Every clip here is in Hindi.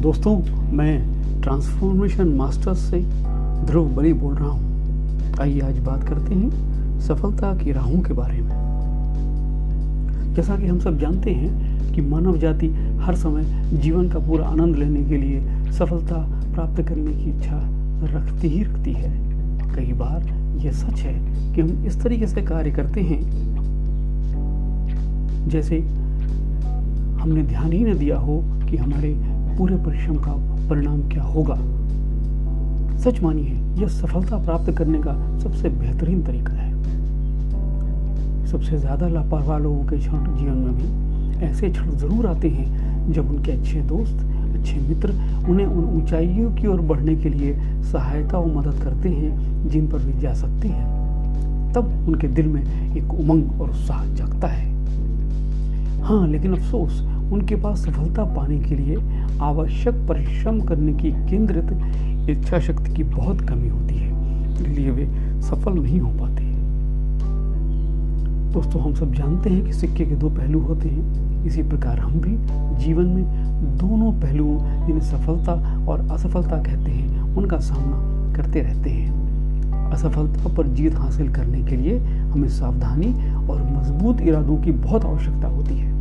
दोस्तों, मैं ट्रांसफॉर्मेशन मास्टर्स से ध्रुव बली बोल रहा हूँ। आइए आज बात करते हैं सफलता की राहों के बारे में। जैसा कि हम सब जानते हैं कि मानव जाति हर समय जीवन का पूरा आनंद लेने के लिए सफलता प्राप्त करने की इच्छा रखती ही रखती है। कई बार यह सच है कि हम इस तरीके से कार्य करते हैं। जैसे हमने ध्यान ही न दिया हो कि हमारे पूरे परिश्रम का परिणाम क्या होगा? सच मानिए, यह सफलता प्राप्त करने का सबसे बेहतरीन तरीका है। सबसे ज़्यादा लापरवाह लोगों के क्षण जीवन में भी ऐसे क्षण ज़रूर आते हैं जब उनके अच्छे दोस्त, अच्छे मित्र उन्हें उन ऊंचाइयों की ओर बढ़ने के लिए सहायता और मदद करते हैं, जिन पर वे जा सकते हैं। तब उनके दिल में एक उमंग और उत्साह जगता है। हाँ लेकिन अफसोस उनके पास सफलता पाने के लिए आवश्यक परिश्रम करने की केंद्रित इच्छा शक्ति की बहुत कमी होती है, इसलिए वे सफल नहीं हो पाते दोस्तों, हम सब जानते हैं कि सिक्के के दो पहलू होते हैं। इसी प्रकार हम भी जीवन में दोनों पहलुओं, जिन्हें सफलता और असफलता कहते हैं, उनका सामना करते रहते हैं। असफलता पर जीत हासिल करने के लिए हमें सावधानी और मज़बूत इरादों की बहुत आवश्यकता होती है।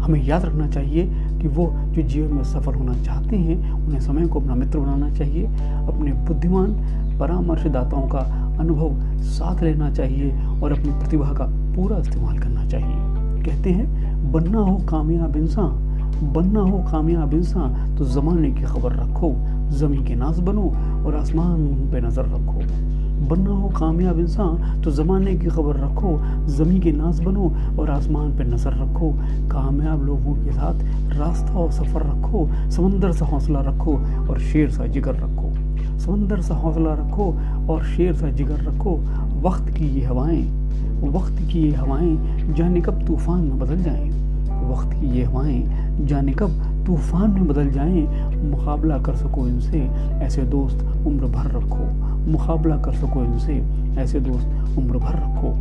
हमें याद रखना चाहिए कि वो जो जीवन में सफल होना चाहते हैं, उन्हें समय को अपना मित्र बनाना चाहिए, अपने बुद्धिमान परामर्शदाताओं का अनुभव साथ लेना चाहिए और अपनी प्रतिभा का पूरा इस्तेमाल करना चाहिए। कहते हैं, बनना हो कामयाब इंसान, बनना हो कामयाब इंसान तो ज़माने की खबर रखो, ज़मीन के नाज बनो और आसमान पे नज़र रखो। बनना हो कामयाब इंसान तो ज़माने की खबर रखो ज़मी के नाज बनो और आसमान पर नज़र रखो। कामयाब लोगों के साथ रास्ता और सफ़र रखो, समंदर सा हौसला रखो और शेर सा जिगर रखो। समंदर सा हौसला रखो और शेर सा जिगर रखो। वक्त की ये हवाएँ, वक्त की ये हवाएँ, जाने कब तूफ़ान में बदल जाएँ। वक्त की ये हवाएँ, जाने कब तूफ़ान में बदल जाएँ। मुकाबला कर सको इनसे, ऐसे दोस्त उम्र भर रखो। मुकाबला कर सको इनसे ऐसे दोस्त उम्र भर रखो।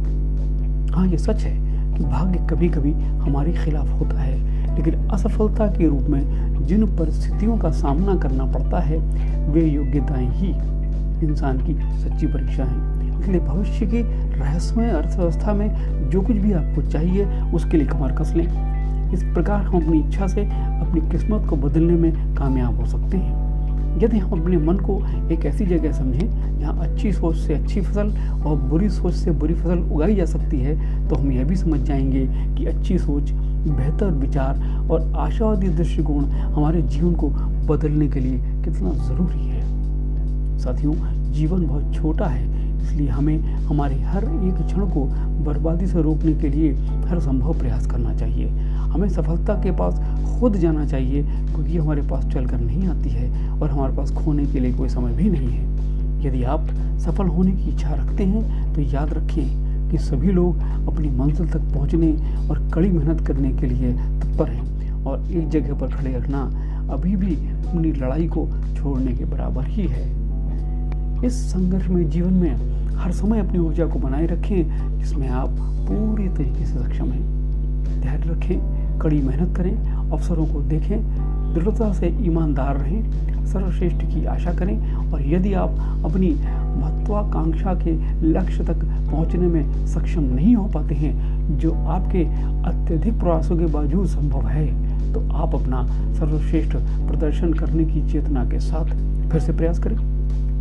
हाँ ये सच है कि भाग्य कभी कभी हमारे खिलाफ होता है, लेकिन असफलता के रूप में जिन परिस्थितियों का सामना करना पड़ता है, वे योग्यताएँ ही इंसान की सच्ची परीक्षा हैं। इसलिए भविष्य की रहस्यमय अर्थव्यवस्था में जो कुछ भी आपको चाहिए, उसके लिए कमर कस लें। इस प्रकार हम अपनी इच्छा से अपनी किस्मत को बदलने में कामयाब हो सकते हैं। यदि हम अपने मन को एक ऐसी जगह समझें जहाँ अच्छी सोच से अच्छी फ़सल और बुरी सोच से बुरी फ़सल उगाई जा सकती है तो हम यह भी समझ जाएँगे कि अच्छी सोच, बेहतर विचार और आशावादी दृष्टिकोण हमारे जीवन को बदलने के लिए कितना ज़रूरी है। साथियों, जीवन बहुत छोटा है, इसलिए हमें हमारे हर एक क्षण को बर्बादी से रोकने के लिए हर संभव प्रयास करना चाहिए। हमें सफलता के पास खुद जाना चाहिए, क्योंकि हमारे पास चलकर नहीं आती है और हमारे पास खोने के लिए कोई समय भी नहीं है। यदि आप सफल होने की इच्छा रखते हैं तो याद रखें कि सभी लोग अपनी मंजिल तक पहुँचने और कड़ी मेहनत करने के लिए तत्पर हैं और एक जगह पर खड़े रखना अभी भी अपनी लड़ाई को छोड़ने के बराबर ही है। इस संघर्ष में जीवन में हर समय अपनी ऊर्जा को बनाए रखें, जिसमें आप पूरी तरीके से सक्षम हैं। ध्यान रखें कड़ी मेहनत करें अवसरों को देखें, दृढ़ता से ईमानदार रहें, सर्वश्रेष्ठ की आशा करें और यदि आप अपनी महत्वाकांक्षा के लक्ष्य तक पहुँचने में सक्षम नहीं हो पाते हैं, जो आपके अत्यधिक प्रयासों के बावजूद संभव है तो आप अपना सर्वश्रेष्ठ प्रदर्शन करने की चेतना के साथ फिर से प्रयास करें,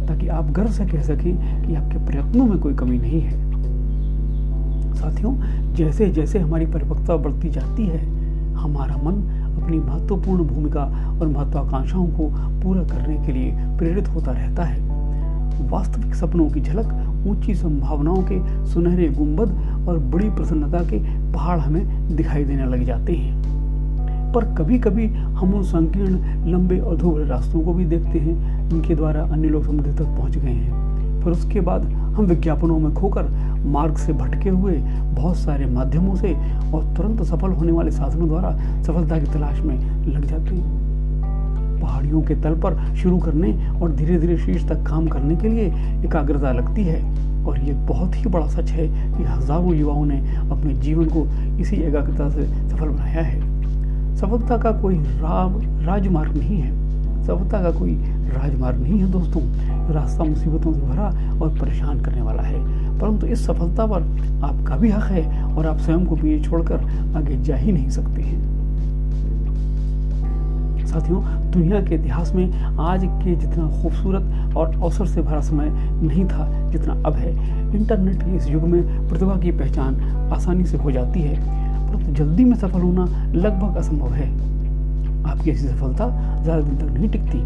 ताकि आप गर्व से कह सकें कि आपके प्रयत्नों में कोई कमी नहीं है। साथियों जैसे जैसे हमारी परिपक्वता बढ़ती जाती है हमारा मन अपनी महत्वपूर्ण भूमिका और महत्वाकांक्षाओं को पूरा करने के लिए प्रेरित होता रहता है। वास्तविक सपनों की झलक, ऊँची संभावनाओं के सुनहरे गुंबद और बड़ी प्रसन्नता के पहाड़ हमें दिखाई देने लग जाते हैं। पर कभी कभी हम उन संकीर्ण, लंबे और धुबले रास्तों को भी देखते हैं, जिनके द्वारा अन्य लोग समुद्र तक पहुँच गए हैं। फिर उसके बाद हम विज्ञापनों में खोकर मार्ग से भटके हुए बहुत सारे माध्यमों से और तुरंत सफल होने वाले साधनों द्वारा सफलता की तलाश में लग जाते हैं। पहाड़ियों के तल पर शुरू करने और धीरे धीरे शीर्ष तक काम करने के लिए एकाग्रता लगती है। और ये बहुत ही बड़ा सच है कि हज़ारों युवाओं ने अपने जीवन को इसी एकाग्रता से सफल बनाया है। सफलता का कोई राजमार्ग नहीं है। सफलता का कोई राजमार्ग नहीं है, दोस्तों। रास्ता मुसीबतों से भरा और परेशान करने वाला है। परंतु इस सफलता पर आपका भी हक है और आप स्वयं को पीछे छोड़कर आगे जा ही नहीं सकते। हैं साथियों, दुनिया के इतिहास में आज के जितना खूबसूरत और अवसर से भरा समय नहीं था जितना अब है। इंटरनेट के इस युग में प्रतिभा की पहचान आसानी से हो जाती है, परंतु जल्दी में सफल होना लगभग असंभव है। आपकी ऐसी सफलता ज़्यादा दिन तक नहीं टिकती।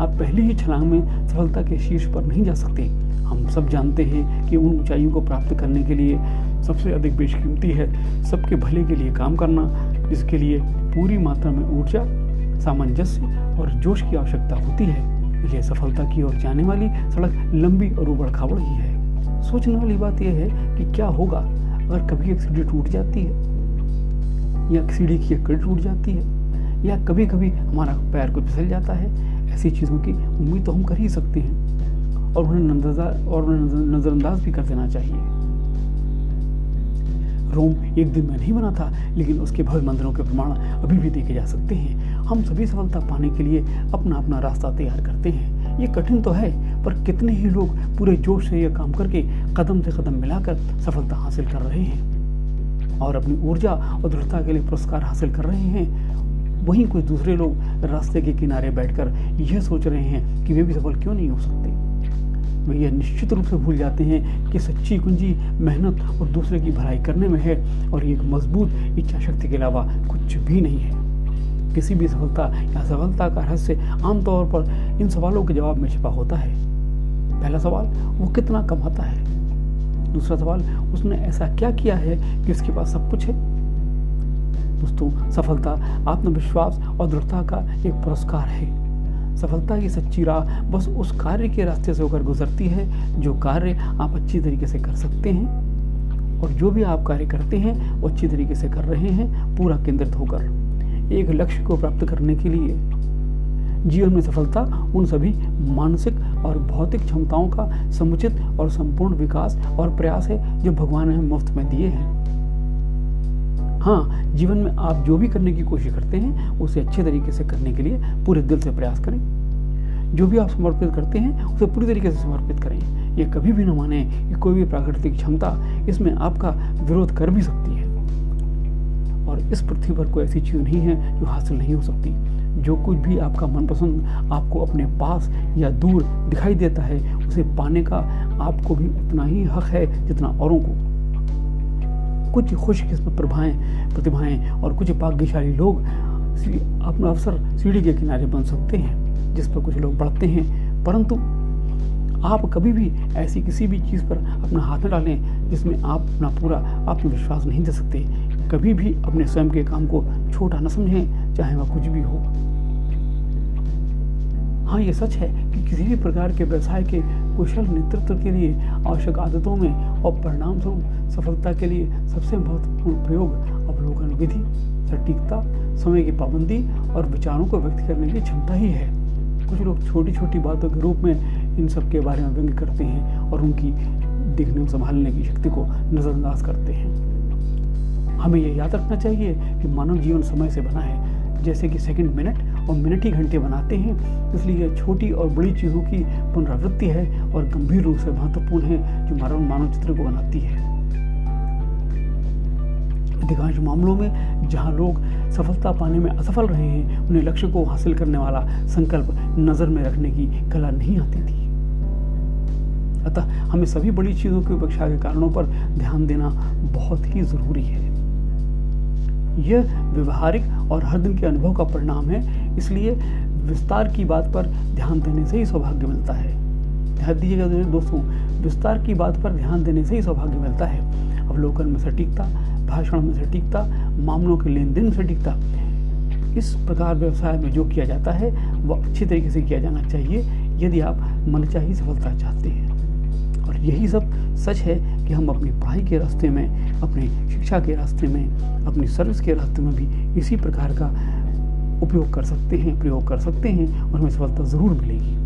आप पहली ही छलांग में सफलता के शीर्ष पर नहीं जा सकते। हम सब जानते हैं कि उन ऊंचाइयों को प्राप्त करने के लिए सबसे अधिक बेशकीमती है सबके भले के लिए काम करना, जिसके लिए पूरी मात्रा में ऊर्जा, सामंजस्य और जोश की आवश्यकता होती है। इसलिए सफलता की ओर जाने वाली सड़क लंबी और उबड़ खाबड़ ही है। सोचने वाली बात यह है कि क्या होगा अगर कभी एक सीढ़ी टूट जाती है या सीढ़ी की एक टूट जाती है। या कभी कभी हमारा पैर को फिसल जाता है, ऐसी चीज़ों की उम्मीद तो हम कर ही सकते हैं और उन्हें नजरअंदाज और उन्हें नज़रअंदाज भी कर देना चाहिए। रोम एक दिन में नहीं बना था, लेकिन उसके भव्य मंदिरों के प्रमाण अभी भी देखे जा सकते हैं। हम सभी सफलता पाने के लिए अपना अपना रास्ता तैयार करते हैं। ये कठिन तो है, पर कितने ही लोग पूरे जोश से यह काम करके कदम से कदम मिलाकर सफलता हासिल कर रहे हैं और अपनी ऊर्जा और दृढ़ता के लिए पुरस्कार हासिल कर रहे हैं। वहीं कुछ दूसरे लोग रास्ते के किनारे बैठकर यह सोच रहे हैं कि वे भी सफल क्यों नहीं हो सकते? वे यह निश्चित रूप से भूल जाते हैं कि सच्ची कुंजी मेहनत और दूसरे की भलाई करने में है और एक मज़बूत इच्छा शक्ति के अलावा कुछ भी नहीं है। किसी भी सफलता या सफलता का रहस्य आमतौर पर इन सवालों के जवाब में छिपा होता है। पहला सवाल, वो कितना कमाता है? दूसरा सवाल, उसने ऐसा क्या किया है कि उसके पास सब कुछ है? दोस्तों सफलता, आत्मविश्वास और दृढ़ता का एक पुरस्कार है। सफलता की सच्ची राह बस उस कार्य के रास्ते से होकर गुजरती है, जो कार्य आप अच्छी तरीके से कर सकते हैं और जो भी आप कार्य करते हैं, वो अच्छी तरीके से कर रहे हैं, पूरा केंद्रित होकर। एक लक्ष्य को प्राप्त करने के लिए जीवन में सफलता उन सभी मानसिक और भौतिक क्षमताओं का समुचित और संपूर्ण विकास और प्रयास है, जो भगवान ने मुफ़्त में दिए हैं। हाँ जीवन में आप जो भी करने की कोशिश करते हैं, उसे अच्छे तरीके से करने के लिए पूरे दिल से प्रयास करें। जो भी आप समर्पित करते हैं, उसे पूरी तरीके से समर्पित करें। ये कभी भी न माने कि कोई भी प्राकृतिक क्षमता इसमें आपका विरोध कर भी सकती है। और इस पृथ्वी पर कोई ऐसी चीज़ नहीं है जो हासिल नहीं हो सकती। जो कुछ भी आपका मनपसंद आपको अपने पास या दूर दिखाई देता है, उसे पाने का आपको भी उतना ही हक है जितना औरों को। कुछ खुशकिस्मत प्रभाएँ प्रतिभाएँ और कुछ भाग्यशाली लोग अपना अवसर सीढ़ी के किनारे बन सकते हैं, जिस पर कुछ लोग बढ़ते हैं। परंतु आप कभी भी ऐसी किसी भी चीज़ पर अपना हाथ न डालें, जिसमें आप अपना पूरा आत्मविश्वास नहीं दे सकते। कभी भी अपने स्वयं के काम को छोटा न समझें, चाहे वह कुछ भी हो। हाँ ये सच है कि किसी भी प्रकार के व्यवसाय के कुशल नेतृत्व के लिए, आवश्यक आदतों में और परिणाम स्वरूप सफलता के लिए सबसे महत्वपूर्ण प्रयोग अवलोकन विधि, सटीकता, समय की पाबंदी और विचारों को व्यक्त करने की क्षमता ही है। कुछ लोग छोटी छोटी बातों के रूप में इन सब के बारे में व्यंग करते हैं और उनकी देखने और संभालने की शक्ति को नज़रअंदाज करते हैं। हमें यह याद रखना चाहिए कि मानव जीवन समय से बना है जैसे कि सेकंड मिनट और मिनट ही घंटे बनाते हैं। इसलिए यह छोटी और बड़ी चीज़ों की पुनरावृत्ति है और गंभीर रूप से महत्वपूर्ण है जो मानव मानव चित्र को बनाती है। अधिकांश मामलों में जहाँ लोग सफलता पाने में असफल रहे हैं, उन्हें लक्ष्य को हासिल करने वाला संकल्प नज़र में रखने की कला नहीं आती थी। अतः हमें सभी बड़ी चीज़ों की उपेक्षा के कारणों पर ध्यान देना बहुत ही ज़रूरी है। यह व्यवहारिक और हर दिन के अनुभव का परिणाम है। इसलिए विस्तार की बात पर ध्यान देने से ही सौभाग्य मिलता है। ध्यान दीजिएगा दोस्तों, विस्तार की बात पर ध्यान देने से ही सौभाग्य मिलता है। अवलोकन में सटीकता भाषण में सटीकता मामलों के लेन देन में सटीकता इस प्रकार व्यवसाय में जो किया जाता है, वह अच्छी तरीके से किया जाना चाहिए, यदि आप मनचाही सफलता चाहते हैं। और यही सब सच है कि हम अपनी पढ़ाई के रास्ते में, अपने शिक्षा के रास्ते में, अपनी सर्विस के रास्ते में भी इसी प्रकार का उपयोग कर सकते हैं, प्रयोग कर सकते हैं और हमें सफलता ज़रूर मिलेगी।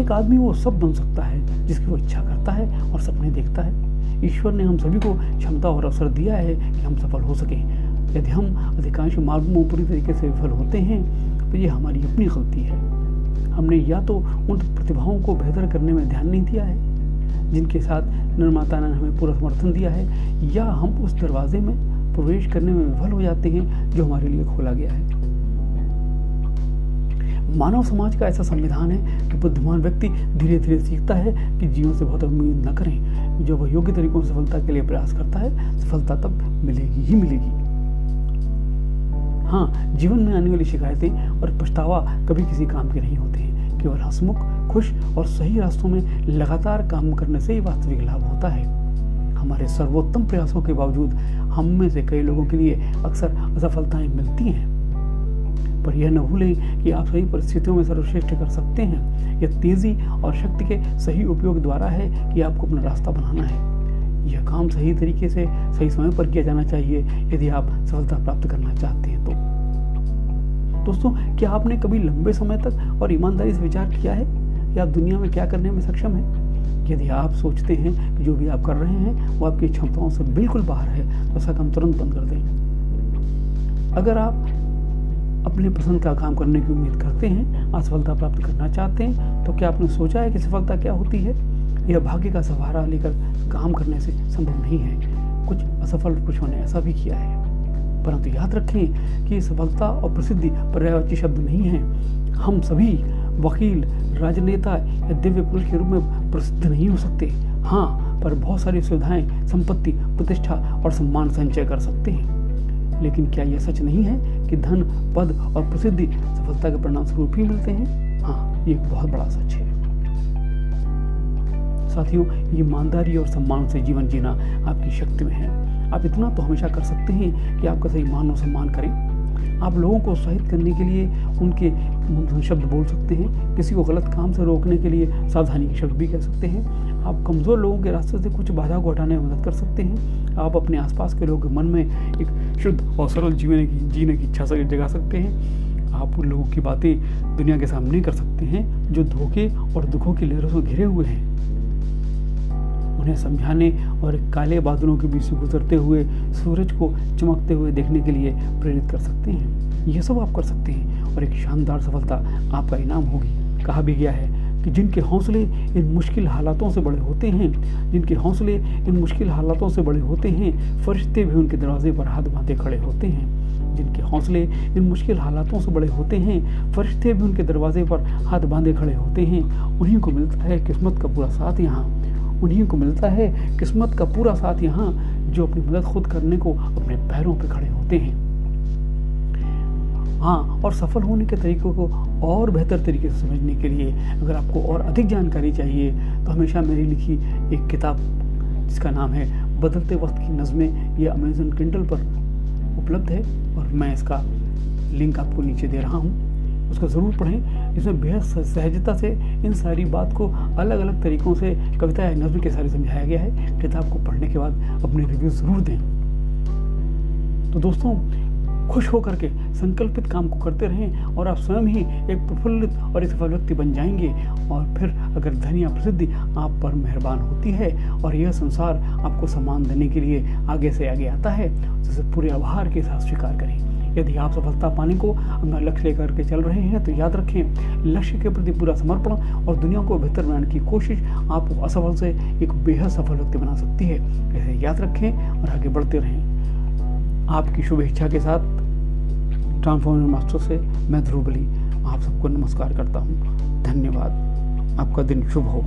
एक आदमी वो सब बन सकता है जिसकी वो इच्छा करता है और सपने देखता है। ईश्वर ने हम सभी को क्षमता और अवसर दिया है कि हम सफल हो सकें। यदि हम अधिकांश मार्गों में पूरी तरीके से विफल होते हैं तो ये हमारी अपनी गलती है। हमने या तो उन प्रतिभाओं को बेहतर करने में ध्यान नहीं दिया है, जिनके साथ निर्माता ने हमें पूरा समर्थन दिया है, या हम उस दरवाजे में प्रवेश करने में विफल हो जाते हैं जो हमारे लिए खोला गया है। मानव समाज का ऐसा संविधान है कि बुद्धिमान व्यक्ति धीरे धीरे सीखता है कि जीवन से बहुत उम्मीद न करें जब वह योग्य तरीकों से सफलता के लिए प्रयास करता है, सफलता तब मिलेगी ही मिलेगी। हाँ जीवन में आने वाली शिकायतें और पछतावा कभी किसी काम के नहीं होते हैं। केवल हंसमुख, खुश और सही रास्तों में लगातार काम करने से ही वास्तविक लाभ होता है। हमारे सर्वोत्तम प्रयासों के बावजूद हम में से कई लोगों के लिए अक्सर असफलताएँ मिलती हैं। पर यह न भूलें कि आप सही परिस्थितियों में सर्वश्रेष्ठ कर सकते हैं। यह तेज़ी और शक्ति के सही उपयोग द्वारा है कि आपको अपना रास्ता बनाना है। यह काम सही तरीके से, सही समय पर किया जाना चाहिए, यदि आप सफलता प्राप्त करना चाहते हैं तो। दोस्तों, क्या आपने कभी लंबे समय तक और ईमानदारी से विचार किया है? कि आप दुनिया में क्या करने में सक्षम हैं? यदि आप सोचते हैं कि जो भी आप कर रहे हैं, वो आपकी क्षमताओं से बिल्कुल बाहर है तो ऐसा काम तुरंत बंद कर दें। अगर आप अपने पसंद का काम करने की उम्मीद करते हैं असफलता प्राप्त करना चाहते हैं तो क्या आपने सोचा है कि सफलता क्या होती है? यह भाग्य का सहारा लेकर काम करने से संभव नहीं है। कुछ असफल पुरुषों ने ऐसा भी किया है। परंतु याद रखें कि सफलता और प्रसिद्धि पर्यायवाची शब्द नहीं है। हम सभी वकील, राजनेता या दिव्य पुरुष के रूप में प्रसिद्ध नहीं हो सकते। हाँ पर बहुत सारी सुविधाएँ, संपत्ति, प्रतिष्ठा और सम्मान संचय कर सकते हैं। लेकिन क्या यह सच नहीं है कि धन, पद और प्रसिद्धि सफलता के परिणाम स्वरूप ही मिलते हैं? हाँ ये बहुत बड़ा सच है। साथियों ईमानदारी और सम्मान से जीवन जीना आपकी शक्ति में है। आप इतना तो हमेशा कर सकते हैं कि आपका सही मान और सम्मान करें। आप लोगों को उत्साहित करने के लिए उनके शब्द बोल सकते हैं, किसी को गलत काम से रोकने के लिए सावधानी के शब्द भी कह सकते हैं। आप कमज़ोर लोगों के रास्ते से कुछ बाधा को हटाने में मदद कर सकते हैं। आप अपने आसपास के लोगों के मन में एक शुद्ध और सरल जीवन की, जीने की इच्छा से जगा सकते हैं। आप उन लोगों की बातें दुनिया के सामने कर सकते हैं, जो धोखे और दुखों की लहरों से घिरे हुए हैं। उन्हें समझाने और काले बादलों के बीच से गुजरते हुए सूरज को चमकते हुए देखने के लिए प्रेरित कर सकते हैं। ये सब आप कर सकते हैं और एक शानदार सफलता आपका इनाम होगी। कहा भी गया है कि जिनके हौसले इन मुश्किल हालातों से बड़े होते हैं, जिनके हौसले इन मुश्किल हालातों से बड़े होते हैं, फरिश्ते भी उनके दरवाजे पर हाथ बांधे खड़े होते हैं। जिनके हौसले इन मुश्किल हालातों से बड़े होते हैं, फरिश्ते भी उनके दरवाजे पर हाथ बांधे खड़े होते हैं। उन्हीं को मिलता है किस्मत का पूरा साथ यहाँ। उन्हीं को मिलता है। किस्मत का पूरा साथ यहाँ जो अपनी मदद खुद करने को अपने पैरों पर खड़े होते हैं। हाँ और सफल होने के तरीकों को और बेहतर तरीके से समझने के लिए अगर आपको और अधिक जानकारी चाहिए तो हमेशा मेरी लिखी एक किताब जिसका नाम है बदलते वक्त की नज़में ये अमेजन किंडल पर उपलब्ध है और मैं इसका लिंक आपको नीचे दे रहा हूँ। उसको ज़रूर पढ़ें। इसमें बेहद सहजता से इन सारी बात को अलग अलग तरीक़ों से कविता या नज्म के सारे समझाया गया है। किताब को पढ़ने के बाद अपने रिव्यू ज़रूर दें। तो दोस्तों, खुश होकर के संकल्पित काम को करते रहें और आप स्वयं ही एक प्रफुल्लित और एक सफल व्यक्ति बन जाएँगे। और फिर अगर धन या प्रसिद्धि आप पर मेहरबान होती है और यह संसार आपको सम्मान देने के लिए आगे से आगे आता है तो पूरे आभार के साथ स्वीकार करें। यदि आप सफलता पाने को लक्ष्य लेकर के चल रहे हैं तो याद रखें, लक्ष्य के प्रति पूरा समर्पण और दुनिया को बेहतर बनाने की कोशिश आपको असफल से एक बेहद सफल व्यक्ति बना सकती है। ऐसे याद रखें और आगे बढ़ते रहें। आपकी शुभेच्छा के साथ ट्रांसफॉर्मर मास्टर से मैं ध्रुवली आप सबको नमस्कार करता हूँ। धन्यवाद। आपका दिन शुभ हो।